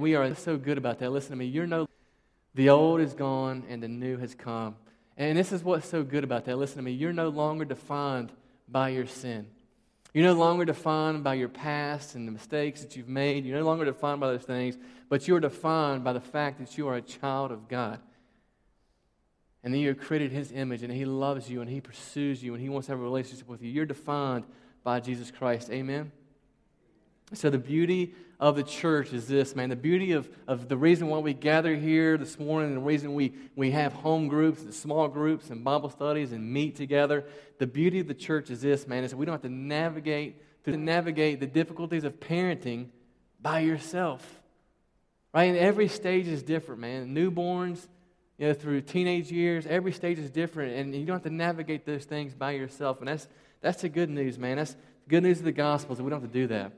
We are so good about that. Listen to me. You're no, the old is gone and the new has come. And this is what's so good about that. Listen to me. You're no longer defined by your sin. You're no longer defined by your past and the mistakes that you've made. You're no longer defined by those things, but you're defined by the fact that you are a child of God. And that you are created His image, and He loves you, and He pursues you, and He wants to have a relationship with you. You're defined by Jesus Christ. Amen? So, the beauty of the church is this, man. The beauty of, of the reason why we gather here this morning, and the reason we, we have home groups and small groups and Bible studies and meet together, the beauty of the church is this, man, is that we don't have to navigate to navigate the difficulties of parenting by yourself. Right? And every stage is different, man. Newborns, you know, through teenage years, every stage is different, and you don't have to navigate those things by yourself. And that's that's the good news, man. That's the good news of the gospel, is we don't have to do that.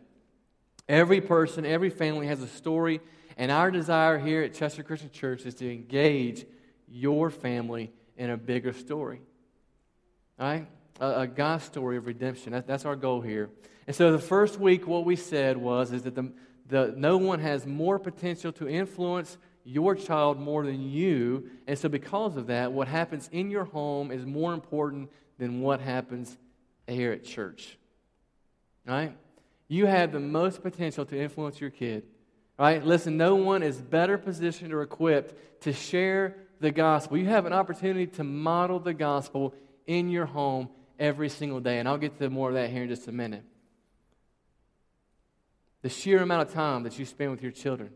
Every person, every family has a story, and our desire here at Chester Christian Church is to engage your family in a bigger story. All right? A, a God story of redemption. That, that's our goal here. And so the first week, what we said was is that the, the, no one has more potential to influence your child more than you. And so, because of that, what happens in your home is more important than what happens here at church. All right? You have the most potential to influence your kid. Right? Listen, no one is better positioned or equipped to share the gospel. You have an opportunity to model the gospel in your home every single day. And I'll get to more of that here in just a minute. The sheer amount of time that you spend with your children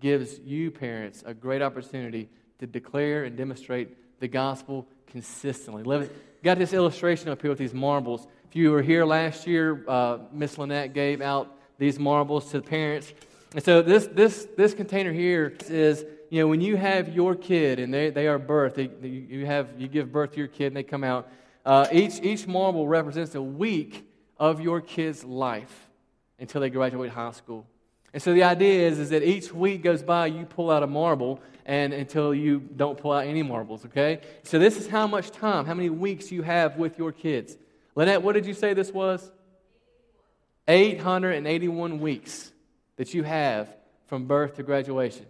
gives you, parents, a great opportunity to declare and demonstrate the gospel consistently. Got this illustration up here with these marbles. If you were here last year, uh, Miss Lynette gave out these marbles to the parents. And so this, this, this container here is, you know, when you have your kid and they, they are birthed, they, you, have, you give birth to your kid and they come out, uh, each, each marble represents a week of your kid's life until they graduate high school. And so the idea is, is that each week goes by, you pull out a marble, and until you don't pull out any marbles, okay? So this is how much time, how many weeks you have with your kids. Lynette, what did you say this was? 881 weeks that you have from birth to graduation.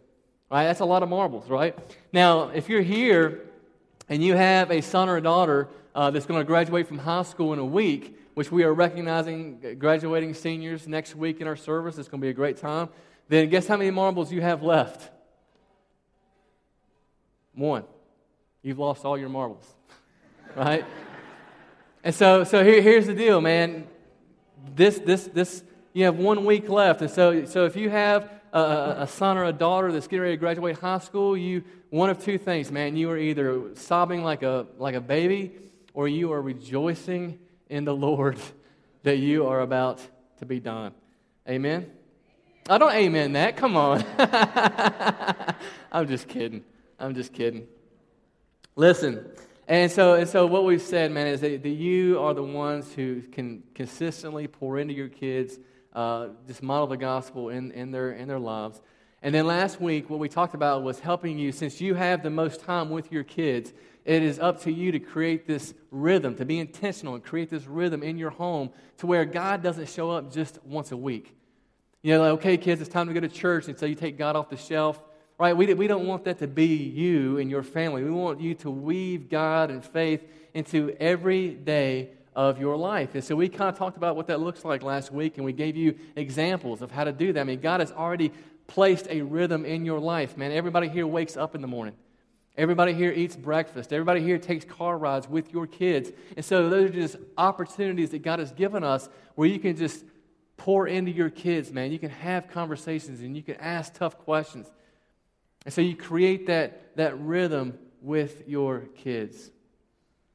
Right? That's a lot of marbles, right? Now, if you're here and you have a son or a daughter uh, that's going to graduate from high school in a week, which we are recognizing graduating seniors next week in our service, it's going to be a great time, then guess how many marbles you have left? One. You've lost all your marbles, right? And so, so here, here's the deal, man. This, this, this, you have one week left. And so, so if you have a, a, son or a daughter that's getting ready to graduate high school, you, one of two things, man. You are either sobbing like a, like a baby or you are rejoicing in the Lord that you are about to be done. Amen? I don't amen that. Come on. I'm just kidding. I'm just kidding. Listen, and so, and so what we've said, man, is that, that you are the ones who can consistently pour into your kids, uh, just model the gospel in, in, their, in their lives. And then last week, what we talked about was helping you, since you have the most time with your kids, it is up to you to create this rhythm, to be intentional and create this rhythm in your home to where God doesn't show up just once a week. You know, like, okay, kids, it's time to go to church, and so you take God off the shelf. Right? We, we don't want that to be you and your family. We want you to weave God and faith into every day of your life. And so we kind of talked about what that looks like last week, and we gave you examples of how to do that. I mean, God has already placed a rhythm in your life, man. Everybody here wakes up in the morning. Everybody here eats breakfast. Everybody here takes car rides with your kids. And so those are just opportunities that God has given us where you can just pour into your kids, man. You can have conversations and you can ask tough questions. And so you create that, that rhythm with your kids.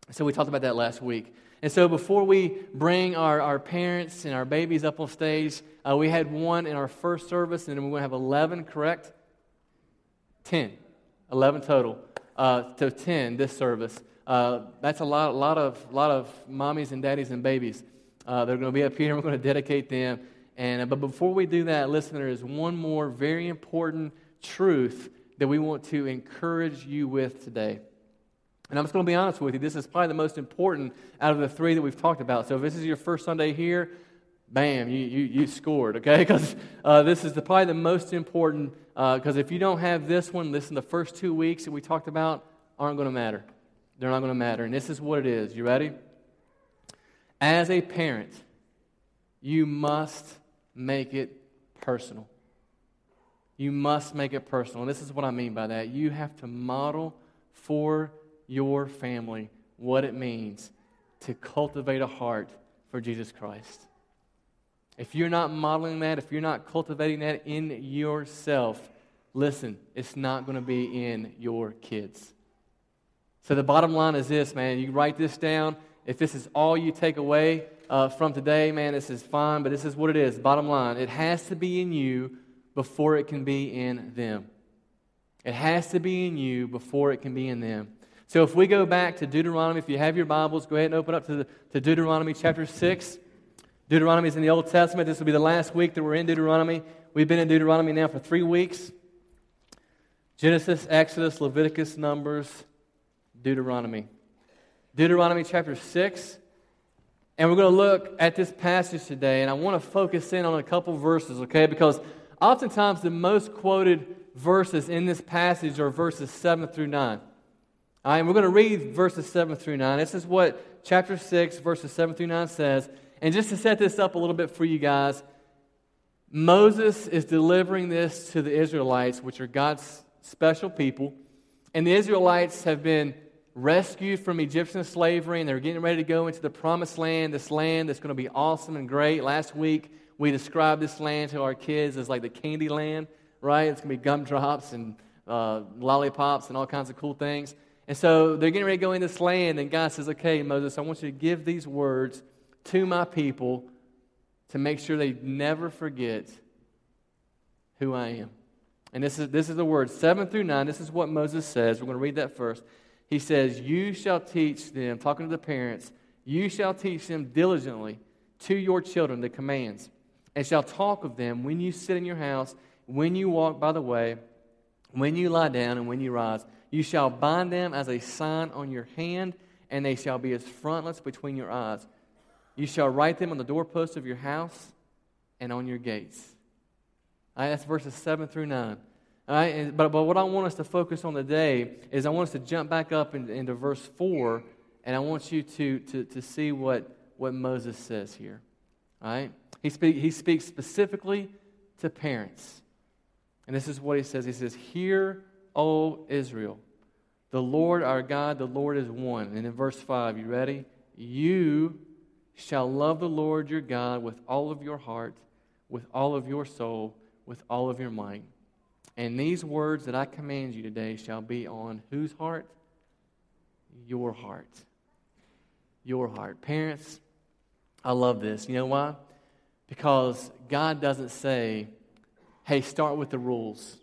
So we talked about that last week. And so before we bring our, our parents and our babies up on stage, uh, we had one in our first service, and then we're going to have 11, correct? 10. 11 total. Uh, to 10 this service. Uh, that's a lot, a lot, of, a lot of mommies and daddies and babies. Uh, they're going to be up here, we're going to dedicate them. And, uh, but before we do that, listen, there is one more very important truth that we want to encourage you with today. And I'm just going to be honest with you, this is probably the most important out of the three that we've talked about. So if this is your first Sunday here, bam, you, you, you scored, okay? Because uh, this is the, probably the most important, because uh, if you don't have this one, listen, the first two weeks that we talked about aren't going to matter. They're not going to matter. And this is what it is. You ready? As a parent, you must make it personal. You must make it personal. And this is what I mean by that. You have to model for your family what it means to cultivate a heart for Jesus Christ. If you're not modeling that, if you're not cultivating that in yourself, listen, it's not going to be in your kids. So the bottom line is this, man. You write this down. If this is all you take away uh, from today, man, this is fine, but this is what it is. Bottom line, it has to be in you before it can be in them. It has to be in you before it can be in them. So if we go back to Deuteronomy, if you have your Bibles, go ahead and open up to, the, to Deuteronomy chapter 6. Deuteronomy is in the Old Testament. This will be the last week that we're in Deuteronomy. We've been in Deuteronomy now for three weeks Genesis, Exodus, Leviticus, Numbers, Deuteronomy. Deuteronomy chapter 6. And we're going to look at this passage today, and I want to focus in on a couple verses, okay? Because oftentimes the most quoted verses in this passage are verses 7 through 9. All right, and we're going to read verses 7 through 9. This is what chapter 6, verses 7 through 9 says. And just to set this up a little bit for you guys, Moses is delivering this to the Israelites, which are God's special people. And the Israelites have been rescued from Egyptian slavery, and they're getting ready to go into the promised land, this land that's going to be awesome and great. Last week, we described this land to our kids as like the candy land, right? It's going to be gumdrops and uh, lollipops and all kinds of cool things. And so they're getting ready to go in this land, and God says, Okay, Moses, I want you to give these words to my people to make sure they never forget who I am. And this is, this is the word, 7 through 9. This is what Moses says. We're going to read that first. He says, You shall teach them, talking to the parents, you shall teach them diligently to your children the commands, and shall talk of them when you sit in your house, when you walk by the way, when you lie down, and when you rise. You shall bind them as a sign on your hand, and they shall be as frontlets between your eyes. You shall write them on the doorposts of your house and on your gates. That's verses 7 through 9. All right, and, but, but what I want us to focus on today is I want us to jump back up in, into verse 4, and I want you to, to, to see what, what Moses says here. All right? He, speak, he speaks specifically to parents. And this is what he says He says, Hear, O Israel, the Lord our God, the Lord is one. And in verse 5, you ready? You shall love the Lord your God with all of your heart, with all of your soul, with all of your mind. And these words that I command you today shall be on whose heart? Your heart. Your heart. Parents, I love this. You know why? Because God doesn't say, hey, start with the rules.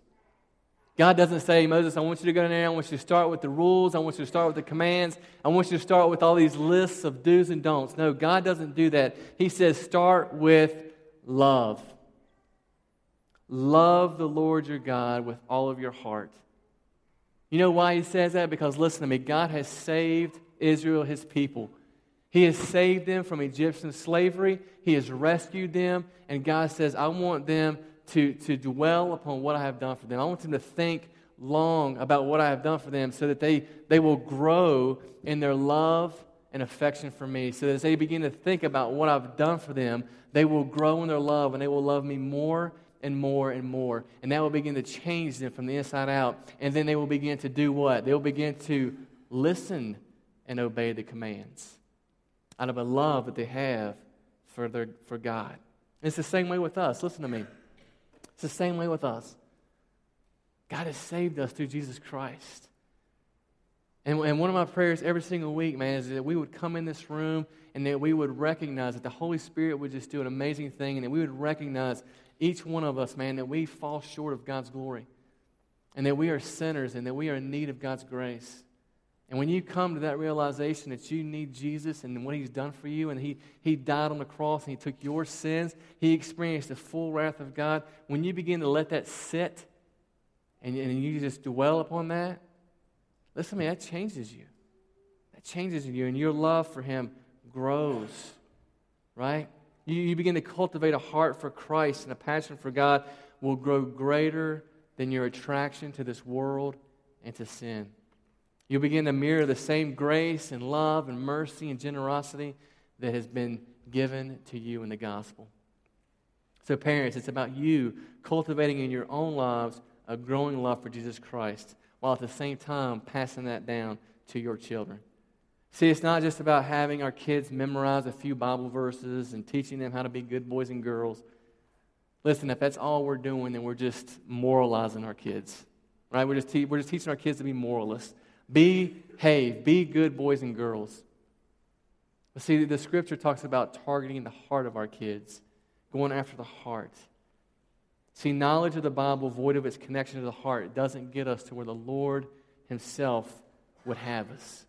God doesn't say, Moses, I want you to go in there. I want you to start with the rules. I want you to start with the commands. I want you to start with all these lists of do's and don'ts. No, God doesn't do that. He says, start with love. Love the Lord your God with all of your heart. You know why he says that? Because listen to me, God has saved Israel, his people. He has saved them from Egyptian slavery. He has rescued them. And God says, I want them to, to dwell upon what I have done for them. I want them to think long about what I have done for them so that they, they will grow in their love and affection for me. So that as they begin to think about what I've done for them, they will grow in their love and they will love me more and more and more. And that will begin to change them from the inside out. And then they will begin to do what? They will begin to listen and obey the commands out of a love that they have for, their, for God. It's the same way with us. Listen to me. It's the same way with us. God has saved us through Jesus Christ. And, and one of my prayers every single week, man, is that we would come in this room and that we would recognize that the Holy Spirit would just do an amazing thing and that we would recognize each one of us, man, that we fall short of God's glory and that we are sinners and that we are in need of God's grace. And when you come to that realization that you need Jesus and what He's done for you, and He, he died on the cross and He took your sins, He experienced the full wrath of God, when you begin to let that sit and, and you just dwell upon that, listen to me, that changes you. That changes you, and your love for Him grows, right? you, you begin to cultivate a heart for Christ and a passion for God will grow greater than your attraction to this world and to sin. You'll begin to mirror the same grace and love and mercy and generosity that has been given to you in the gospel. So, parents, it's about you cultivating in your own lives a growing love for Jesus Christ while at the same time passing that down to your children. See, it's not just about having our kids memorize a few Bible verses and teaching them how to be good boys and girls. Listen, if that's all we're doing, then we're just moralizing our kids, right? We're just, te- we're just teaching our kids to be moralists. Behave, be good boys and girls. But see, the scripture talks about targeting the heart of our kids, going after the heart. See, knowledge of the Bible, void of its connection to the heart, doesn't get us to where the Lord Himself would have us.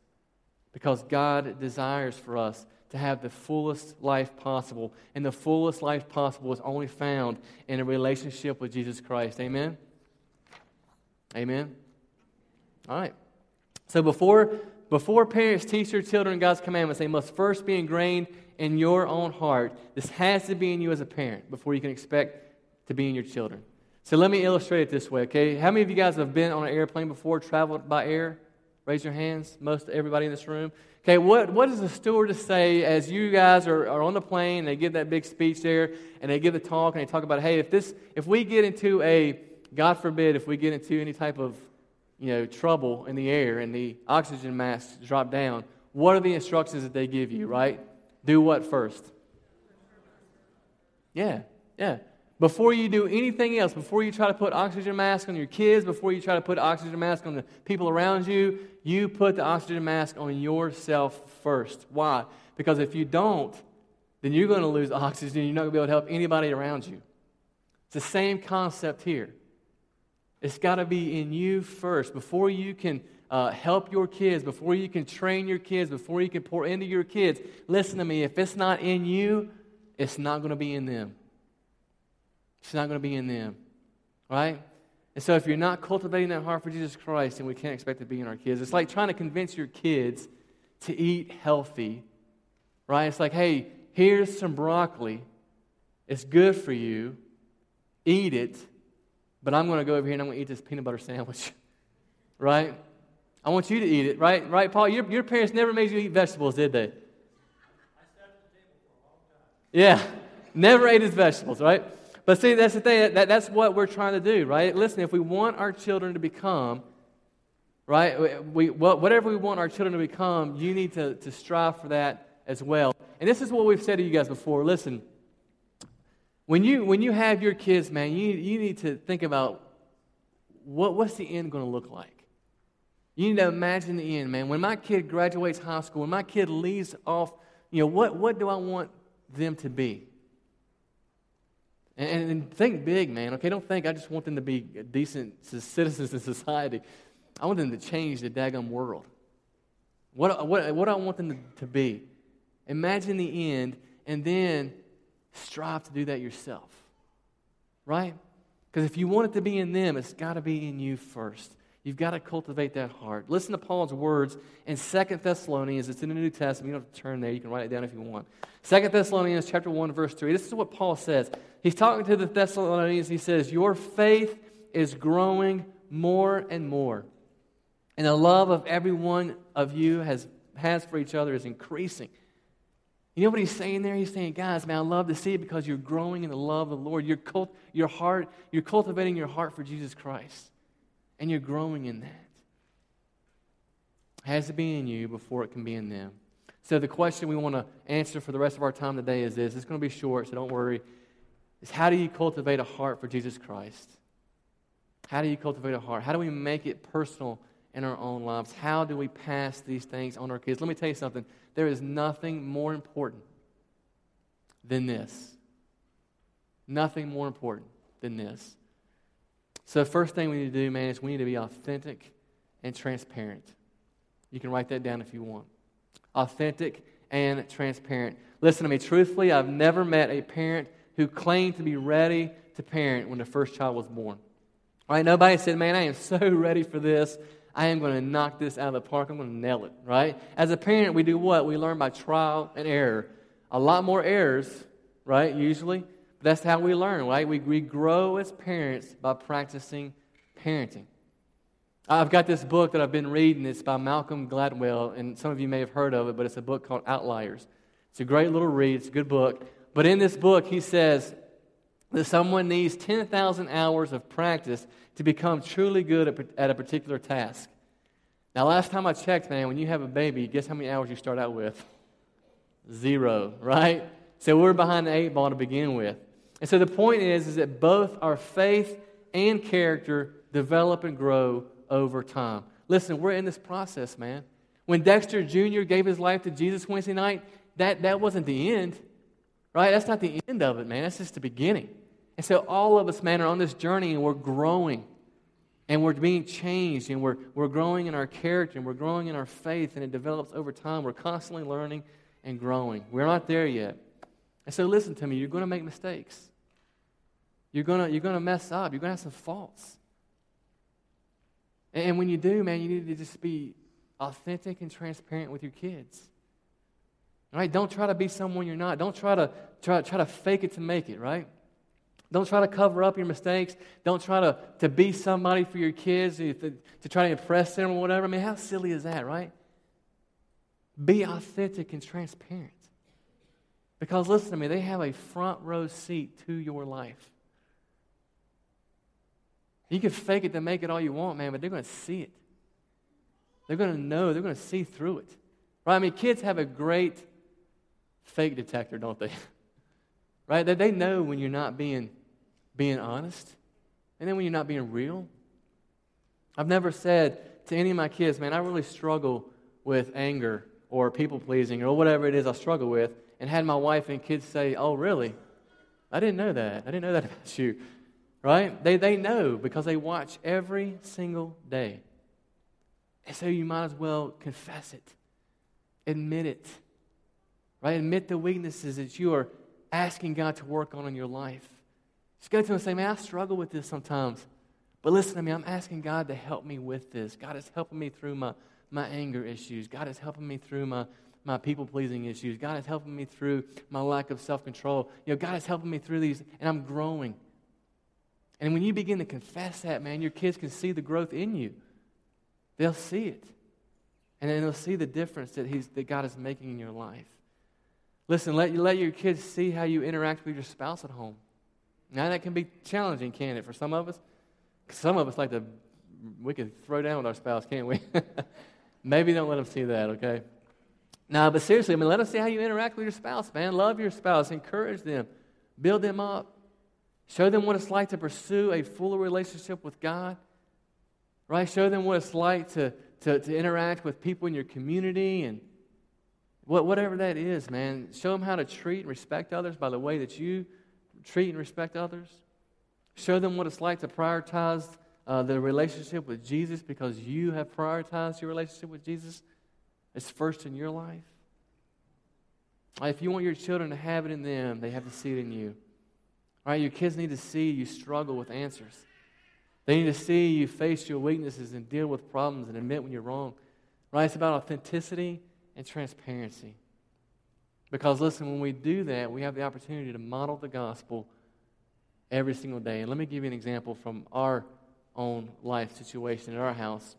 Because God desires for us to have the fullest life possible. And the fullest life possible is only found in a relationship with Jesus Christ. Amen? Amen? All right. So before before parents teach their children God's commandments, they must first be ingrained in your own heart. This has to be in you as a parent before you can expect to be in your children. So let me illustrate it this way, okay? How many of you guys have been on an airplane before, traveled by air? Raise your hands, most everybody in this room. Okay, what, what does the stewardess say as you guys are, are on the plane, they give that big speech there, and they give the talk, and they talk about, hey, if this if we get into a, God forbid, if we get into any type of you know, trouble in the air and the oxygen masks drop down, what are the instructions that they give you, right? Do what first? Yeah, yeah. Before you do anything else, before you try to put oxygen mask on your kids, before you try to put oxygen mask on the people around you, you put the oxygen mask on yourself first. Why? Because if you don't, then you're going to lose oxygen. You're not going to be able to help anybody around you. It's the same concept here. It's got to be in you first. Before you can uh, help your kids, before you can train your kids, before you can pour into your kids, listen to me. If it's not in you, it's not going to be in them. It's not going to be in them. Right? And so if you're not cultivating that heart for Jesus Christ, then we can't expect it to be in our kids. It's like trying to convince your kids to eat healthy. Right? It's like, hey, here's some broccoli. It's good for you. Eat it but I'm going to go over here and I'm going to eat this peanut butter sandwich. right? I want you to eat it, right? Right, Paul? Your, your parents never made you eat vegetables, did they? Yeah, never ate his vegetables, right? But see, that's the thing. That, that's what we're trying to do, right? Listen, if we want our children to become, right, we, whatever we want our children to become, you need to, to strive for that as well. And this is what we've said to you guys before. Listen, when you, when you have your kids, man, you, you need to think about what, what's the end going to look like? You need to imagine the end, man. When my kid graduates high school, when my kid leaves off, you know, what, what do I want them to be? And, and think big, man. Okay, don't think I just want them to be decent citizens in society. I want them to change the daggum world. What, what, what I want them to, to be? Imagine the end, and then strive to do that yourself. Right? Because if you want it to be in them, it's got to be in you first. You've got to cultivate that heart. Listen to Paul's words in Second Thessalonians. It's in the New Testament. You don't have to turn there. You can write it down if you want. Second Thessalonians chapter 1, verse 3. This is what Paul says. He's talking to the Thessalonians. He says, Your faith is growing more and more. And the love of every one of you has, has for each other is increasing. You know what he's saying there? He's saying, guys, man, I love to see it because you're growing in the love of the Lord. You're cult- your heart, you're cultivating your heart for Jesus Christ. And you're growing in that. It has to be in you before it can be in them. So the question we want to answer for the rest of our time today is this. It's going to be short, so don't worry. Is how do you cultivate a heart for Jesus Christ? How do you cultivate a heart? How do we make it personal in our own lives? How do we pass these things on our kids? Let me tell you something. There is nothing more important than this. Nothing more important than this. So, first thing we need to do, man, is we need to be authentic and transparent. You can write that down if you want. Authentic and transparent. Listen to me. Truthfully, I've never met a parent who claimed to be ready to parent when the first child was born. All right, nobody said, Man, I am so ready for this. I am going to knock this out of the park. I'm going to nail it, right? As a parent, we do what? We learn by trial and error. A lot more errors right? Usually. But that's how we learn, right? We, we grow as parents by practicing parenting. I've got this book that I've been reading. It's by Malcolm Gladwell, and some of you may have heard of it, but it's a book called Outliers. It's a great little read, it's a good book. But in this book, he says that someone needs 10,000 hours of practice to become truly good at a particular task. Now, last time I checked, man, when you have a baby, guess how many hours you start out with? Zero, right? So we're behind the eight ball to begin with. And so the point is, is that both our faith and character develop and grow over time. Listen, we're in this process, man. When Dexter Jr. gave his life to Jesus Wednesday night, that, that wasn't the end, right? That's not the end of it, man. That's just the beginning. And so all of us, man, are on this journey and we're growing and we're being changed and we're, we're growing in our character and we're growing in our faith and it develops over time. We're constantly learning and growing. We're not there yet. And so listen to me, you're going to make mistakes. You're going to, you're to mess up. You're going to have some faults. And when you do, man, you need to just be authentic and transparent with your kids. Right? Don't try to be someone you're not. Don't try to try, try to fake it to make it, right? Don't try to cover up your mistakes. Don't try to, to be somebody for your kids to, to try to impress them or whatever. I mean, how silly is that, right? Be authentic and transparent. Because listen to me, they have a front row seat to your life. You can fake it to make it all you want, man, but they're going to see it. They're going to know. They're going to see through it. Right? I mean, kids have a great fake detector, don't they? right? They, they know when you're not being, being honest and then when you're not being real. I've never said to any of my kids, man, I really struggle with anger or people pleasing or whatever it is I struggle with, and had my wife and kids say, oh, really? I didn't know that. I didn't know that about you right? They, they know because they watch every single day. And so you might as well confess it, admit it, right? Admit the weaknesses that you are asking God to work on in your life. Just go to Him and say, Man, I struggle with this sometimes. But listen to me, I'm asking God to help me with this. God is helping me through my, my anger issues. God is helping me through my, my people pleasing issues. God is helping me through my lack of self control. You know, God is helping me through these, and I'm growing. And when you begin to confess that, man, your kids can see the growth in you. They'll see it. And then they'll see the difference that, he's, that God is making in your life. Listen, let, let your kids see how you interact with your spouse at home. Now, that can be challenging, can it, for some of us? Some of us like to, we can throw down with our spouse, can't we? Maybe don't let them see that, okay? Now, but seriously, I mean, let them see how you interact with your spouse, man. Love your spouse, encourage them, build them up. Show them what it's like to pursue a fuller relationship with God. Right? Show them what it's like to, to, to interact with people in your community and what, whatever that is, man. Show them how to treat and respect others by the way that you treat and respect others. Show them what it's like to prioritize uh, the relationship with Jesus because you have prioritized your relationship with Jesus as first in your life. If you want your children to have it in them, they have to see it in you. Right? Your kids need to see you struggle with answers. They need to see you face your weaknesses and deal with problems and admit when you're wrong. Right? It's about authenticity and transparency. Because listen, when we do that, we have the opportunity to model the gospel every single day. And let me give you an example from our own life situation at our house.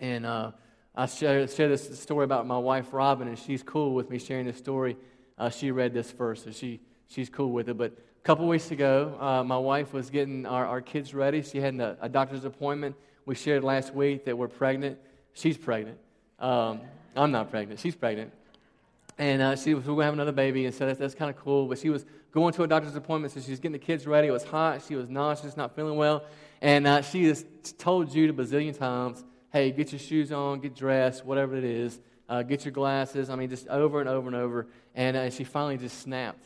And uh, I share, share, this story about my wife, Robin, and she's cool with me sharing this story. Uh, she read this first, so she, she's cool with it. But a couple weeks ago, uh, my wife was getting our, our kids ready. She had a, a, doctor's appointment. We shared last week that we're pregnant. She's pregnant. Um, I'm not pregnant. She's pregnant. And uh, she was, going to have another baby, and so that's, kind of cool. But she was going to a doctor's appointment, so she's getting the kids ready. It was hot. She was nauseous, not feeling well. And uh, she just told Jude a bazillion times, hey, get your shoes on, get dressed, whatever it is, uh, get your glasses. I mean, just over and over and over. And uh, she finally just snapped.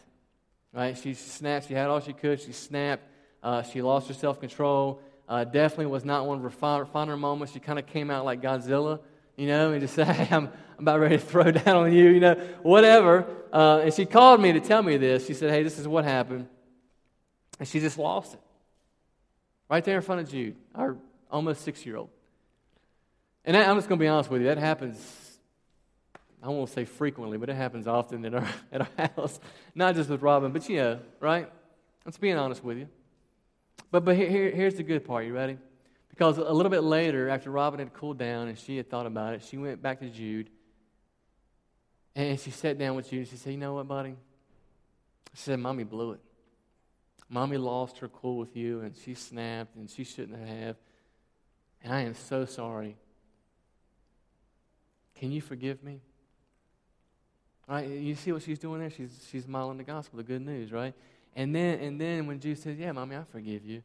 Right? She snapped. She had all she could. She snapped. Uh, she lost her self control. Uh, definitely was not one of her finer moments. She kind of came out like Godzilla, you know, and just said, hey, I'm, I'm about ready to throw down on you, you know, whatever. Uh, and she called me to tell me this. She said, hey, this is what happened. And she just lost it. Right there in front of Jude, our almost six year old. And that, I'm just going to be honest with you, that happens I won't say frequently, but it happens often at our, at our house. Not just with Robin, but you know, right? Let's being honest with you. But, but here, here's the good part. You ready? Because a little bit later, after Robin had cooled down and she had thought about it, she went back to Jude and she sat down with Jude and she said, You know what, buddy? She said, Mommy blew it. Mommy lost her cool with you and she snapped and she shouldn't have. And I am so sorry. Can you forgive me? Right? You see what she's doing there? She's, she's modeling the gospel, the good news, right? And then, and then when Jude says, Yeah, mommy, I forgive you,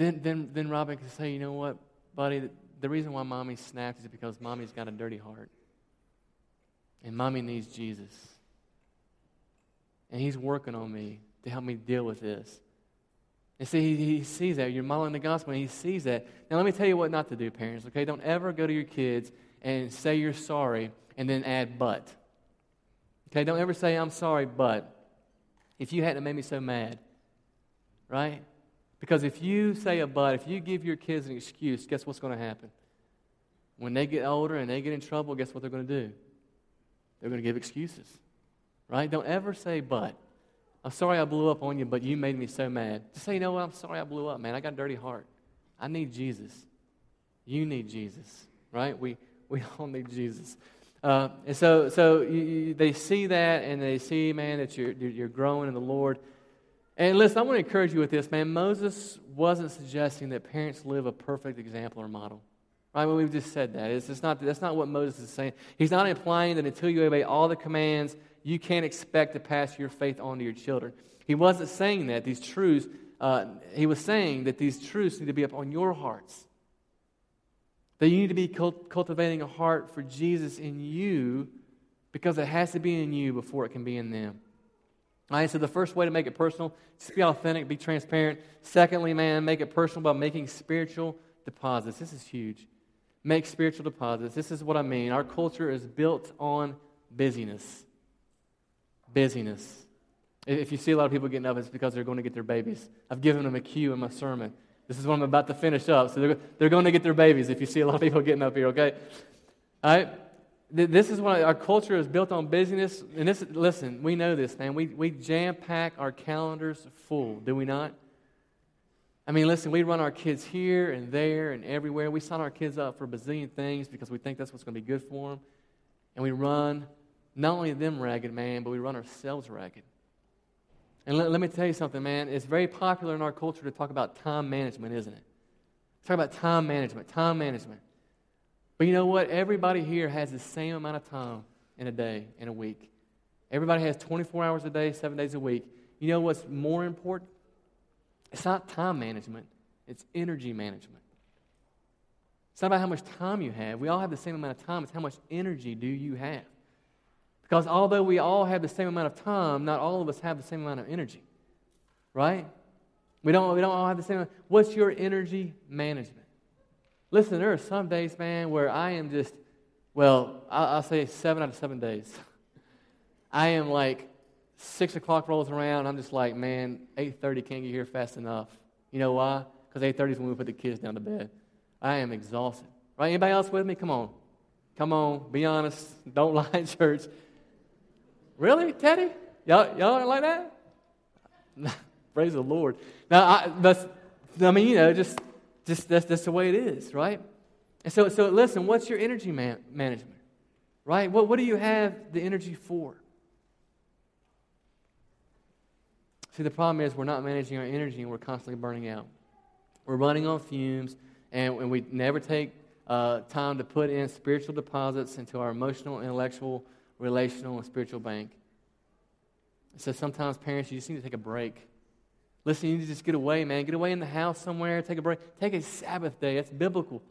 then, then, then Robin can say, You know what, buddy? The reason why mommy snapped is because mommy's got a dirty heart. And mommy needs Jesus. And he's working on me to help me deal with this. And see, he, he sees that. You're modeling the gospel, and he sees that. Now, let me tell you what not to do, parents, okay? Don't ever go to your kids and say you're sorry and then add but. Okay? Don't ever say, I'm sorry, but. If you hadn't made me so mad, right? Because if you say a but, if you give your kids an excuse, guess what's going to happen? When they get older and they get in trouble, guess what they're going to do? They're going to give excuses, right? Don't ever say but. I'm sorry I blew up on you, but you made me so mad. Just say, you know what? I'm sorry I blew up, man. I got a dirty heart. I need Jesus. You need Jesus, right? We, we all need Jesus. Uh, and so, so you, you, they see that and they see, man, that you're, you're growing in the Lord. And listen, I want to encourage you with this, man. Moses wasn't suggesting that parents live a perfect example or model. Right? Well, we've just said that. It's, it's not, that's not what Moses is saying. He's not implying that until you obey all the commands, you can't expect to pass your faith on to your children. He wasn't saying that. These truths, uh, he was saying that these truths need to be upon your hearts. That you need to be cultivating a heart for Jesus in you because it has to be in you before it can be in them. All right, so the first way to make it personal, just be authentic, be transparent. Secondly, man, make it personal by making spiritual deposits. This is huge. Make spiritual deposits. This is what I mean. Our culture is built on busyness busyness. If you see a lot of people getting up, it's because they're going to get their babies. I've given them a cue in my sermon. This is what I'm about to finish up. So they're, they're going to get their babies if you see a lot of people getting up here, okay? All right? This is what our culture is built on busyness. And this, listen, we know this, man. We, we jam pack our calendars full, do we not? I mean, listen, we run our kids here and there and everywhere. We sign our kids up for a bazillion things because we think that's what's going to be good for them. And we run not only them ragged, man, but we run ourselves ragged. And let, let me tell you something, man. It's very popular in our culture to talk about time management, isn't it? Talk about time management, time management. But you know what? Everybody here has the same amount of time in a day, in a week. Everybody has 24 hours a day, seven days a week. You know what's more important? It's not time management, it's energy management. It's not about how much time you have. We all have the same amount of time. It's how much energy do you have? Because although we all have the same amount of time, not all of us have the same amount of energy. Right? We don't, we don't all have the same. What's your energy management? Listen, there are some days, man, where I am just, well, I'll, I'll say seven out of seven days. I am like, six o'clock rolls around, I'm just like, man, 8.30 can't get here fast enough. You know why? Because 8.30 is when we put the kids down to bed. I am exhausted. Right? Anybody else with me? Come on. Come on. Be honest. Don't lie in church. Really, Teddy? Y'all, y'all like that? Praise the Lord. Now, I, but, I mean, you know, just, just that's, that's the way it is, right? And so, so listen, what's your energy man- management? Right? What, what do you have the energy for? See, the problem is we're not managing our energy and we're constantly burning out. We're running on fumes and, and we never take uh, time to put in spiritual deposits into our emotional, intellectual, relational, and spiritual bank. So sometimes parents, you just need to take a break. Listen, you need to just get away, man. Get away in the house somewhere, take a break. Take a Sabbath day. That's biblical.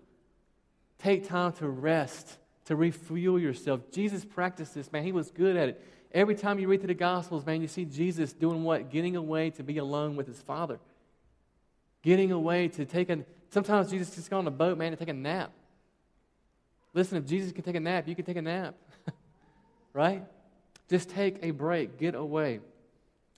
Take time to rest, to refuel yourself. Jesus practiced this, man. He was good at it. Every time you read through the Gospels, man, you see Jesus doing what? Getting away to be alone with his Father. Getting away to take a. Sometimes Jesus just got on a boat, man, to take a nap. Listen, if Jesus can take a nap, you can take a nap right? Just take a break, get away.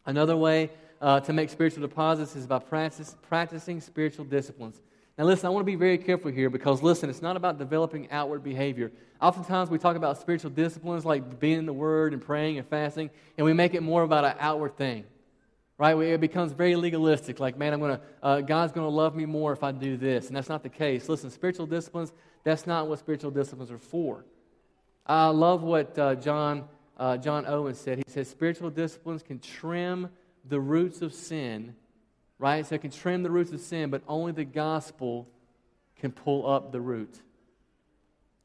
Another way uh, to make spiritual deposits is by practice, practicing spiritual disciplines. Now, listen, I want to be very careful here because, listen, it's not about developing outward behavior. Oftentimes, we talk about spiritual disciplines like being in the Word and praying and fasting, and we make it more about an outward thing, right? It becomes very legalistic. Like, man, I'm to, uh, God's going to love me more if I do this, and that's not the case. Listen, spiritual disciplines, that's not what spiritual disciplines are for. I love what uh, John uh, John Owen said. He says spiritual disciplines can trim the roots of sin right? So it can trim the roots of sin, but only the gospel can pull up the root.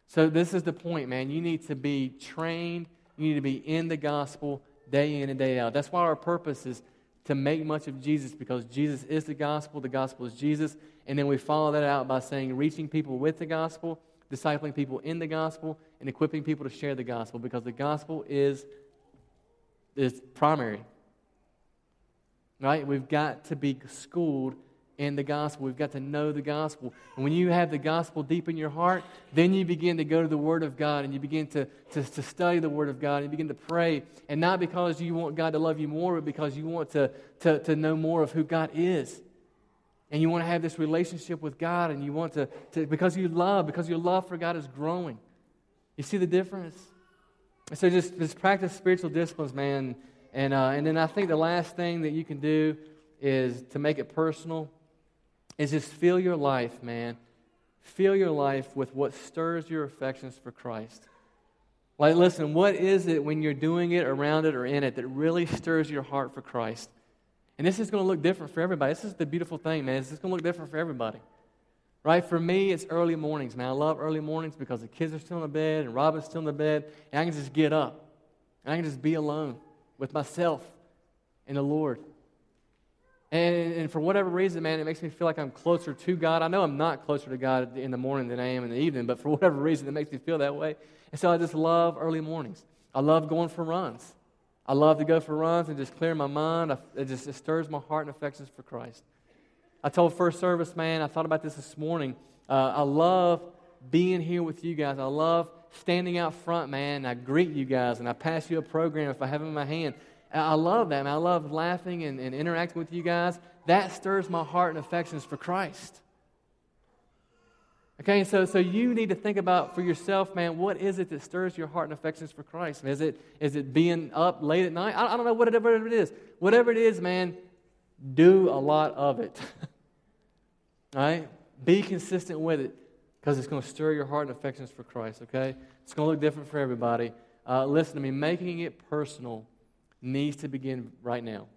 So this is the point, man. You need to be trained, you need to be in the gospel day in and day out. That's why our purpose is to make much of Jesus because Jesus is the gospel, the gospel is Jesus, and then we follow that out by saying reaching people with the gospel, discipling people in the gospel, and equipping people to share the gospel because the gospel is is primary. Right? We've got to be schooled in the gospel. We've got to know the gospel. And when you have the gospel deep in your heart, then you begin to go to the Word of God and you begin to, to, to study the Word of God and you begin to pray. And not because you want God to love you more, but because you want to, to, to know more of who God is. And you want to have this relationship with God and you want to, to because you love, because your love for God is growing. You see the difference? So just, just practice spiritual disciplines, man. And, uh, and then I think the last thing that you can do is to make it personal is just fill your life, man. Fill your life with what stirs your affections for Christ. Like, listen, what is it when you're doing it, around it, or in it that really stirs your heart for Christ? And this is going to look different for everybody. This is the beautiful thing, man. This is going to look different for everybody. Right? For me, it's early mornings, man. I love early mornings because the kids are still in the bed and Robin's still in the bed, and I can just get up and I can just be alone with myself and the Lord. And, and for whatever reason, man, it makes me feel like I'm closer to God. I know I'm not closer to God in the morning than I am in the evening, but for whatever reason, it makes me feel that way. And so I just love early mornings. I love going for runs. I love to go for runs and just clear my mind. It just it stirs my heart and affections for Christ. I told First Service, man, I thought about this this morning. Uh, I love being here with you guys. I love standing out front, man. I greet you guys and I pass you a program if I have it in my hand. I love that, man. I love laughing and, and interacting with you guys. That stirs my heart and affections for Christ. Okay, so, so you need to think about for yourself, man, what is it that stirs your heart and affections for Christ? Is it, is it being up late at night? I, I don't know, whatever it is. Whatever it is, man, do a lot of it. All right? Be consistent with it because it's going to stir your heart and affections for Christ, okay? It's going to look different for everybody. Uh, listen to me, making it personal needs to begin right now.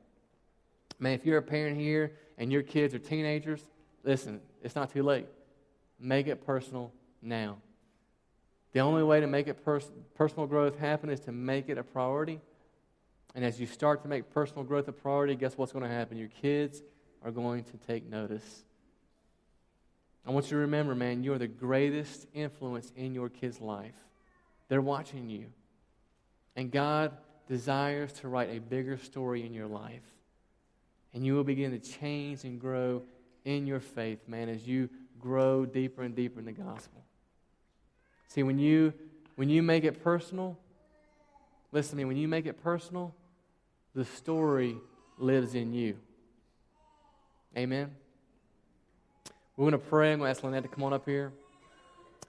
Man, if you're a parent here and your kids are teenagers, listen, it's not too late. Make it personal now. The only way to make it pers- personal growth happen is to make it a priority. And as you start to make personal growth a priority, guess what's going to happen? Your kids are going to take notice. I want you to remember, man, you are the greatest influence in your kid's life. They're watching you. And God desires to write a bigger story in your life. And you will begin to change and grow in your faith, man, as you grow deeper and deeper in the gospel. See, when you when you make it personal, listen to me, when you make it personal, the story lives in you. Amen. We're going to pray. I'm going to ask Lynette to come on up here.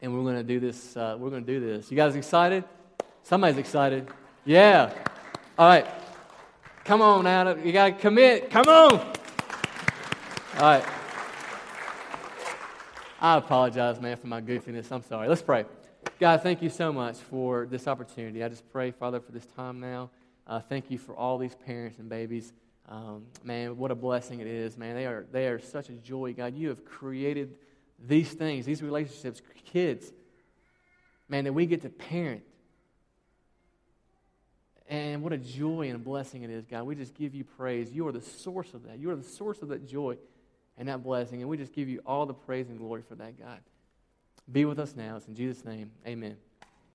And we're going to do this. Uh, we're going to do this. You guys excited? Somebody's excited. Yeah. All right. Come on Adam. You got to commit. Come on. All right. I apologize, man, for my goofiness. I'm sorry. Let's pray. God, thank you so much for this opportunity. I just pray, Father, for this time now. Uh, thank you for all these parents and babies. Um, man, what a blessing it is, man. They are, they are such a joy, God. You have created these things, these relationships, kids, man, that we get to parent. And what a joy and a blessing it is, God. We just give you praise. You are the source of that. You are the source of that joy and that blessing. And we just give you all the praise and glory for that, God. Be with us now. It's in Jesus' name. Amen.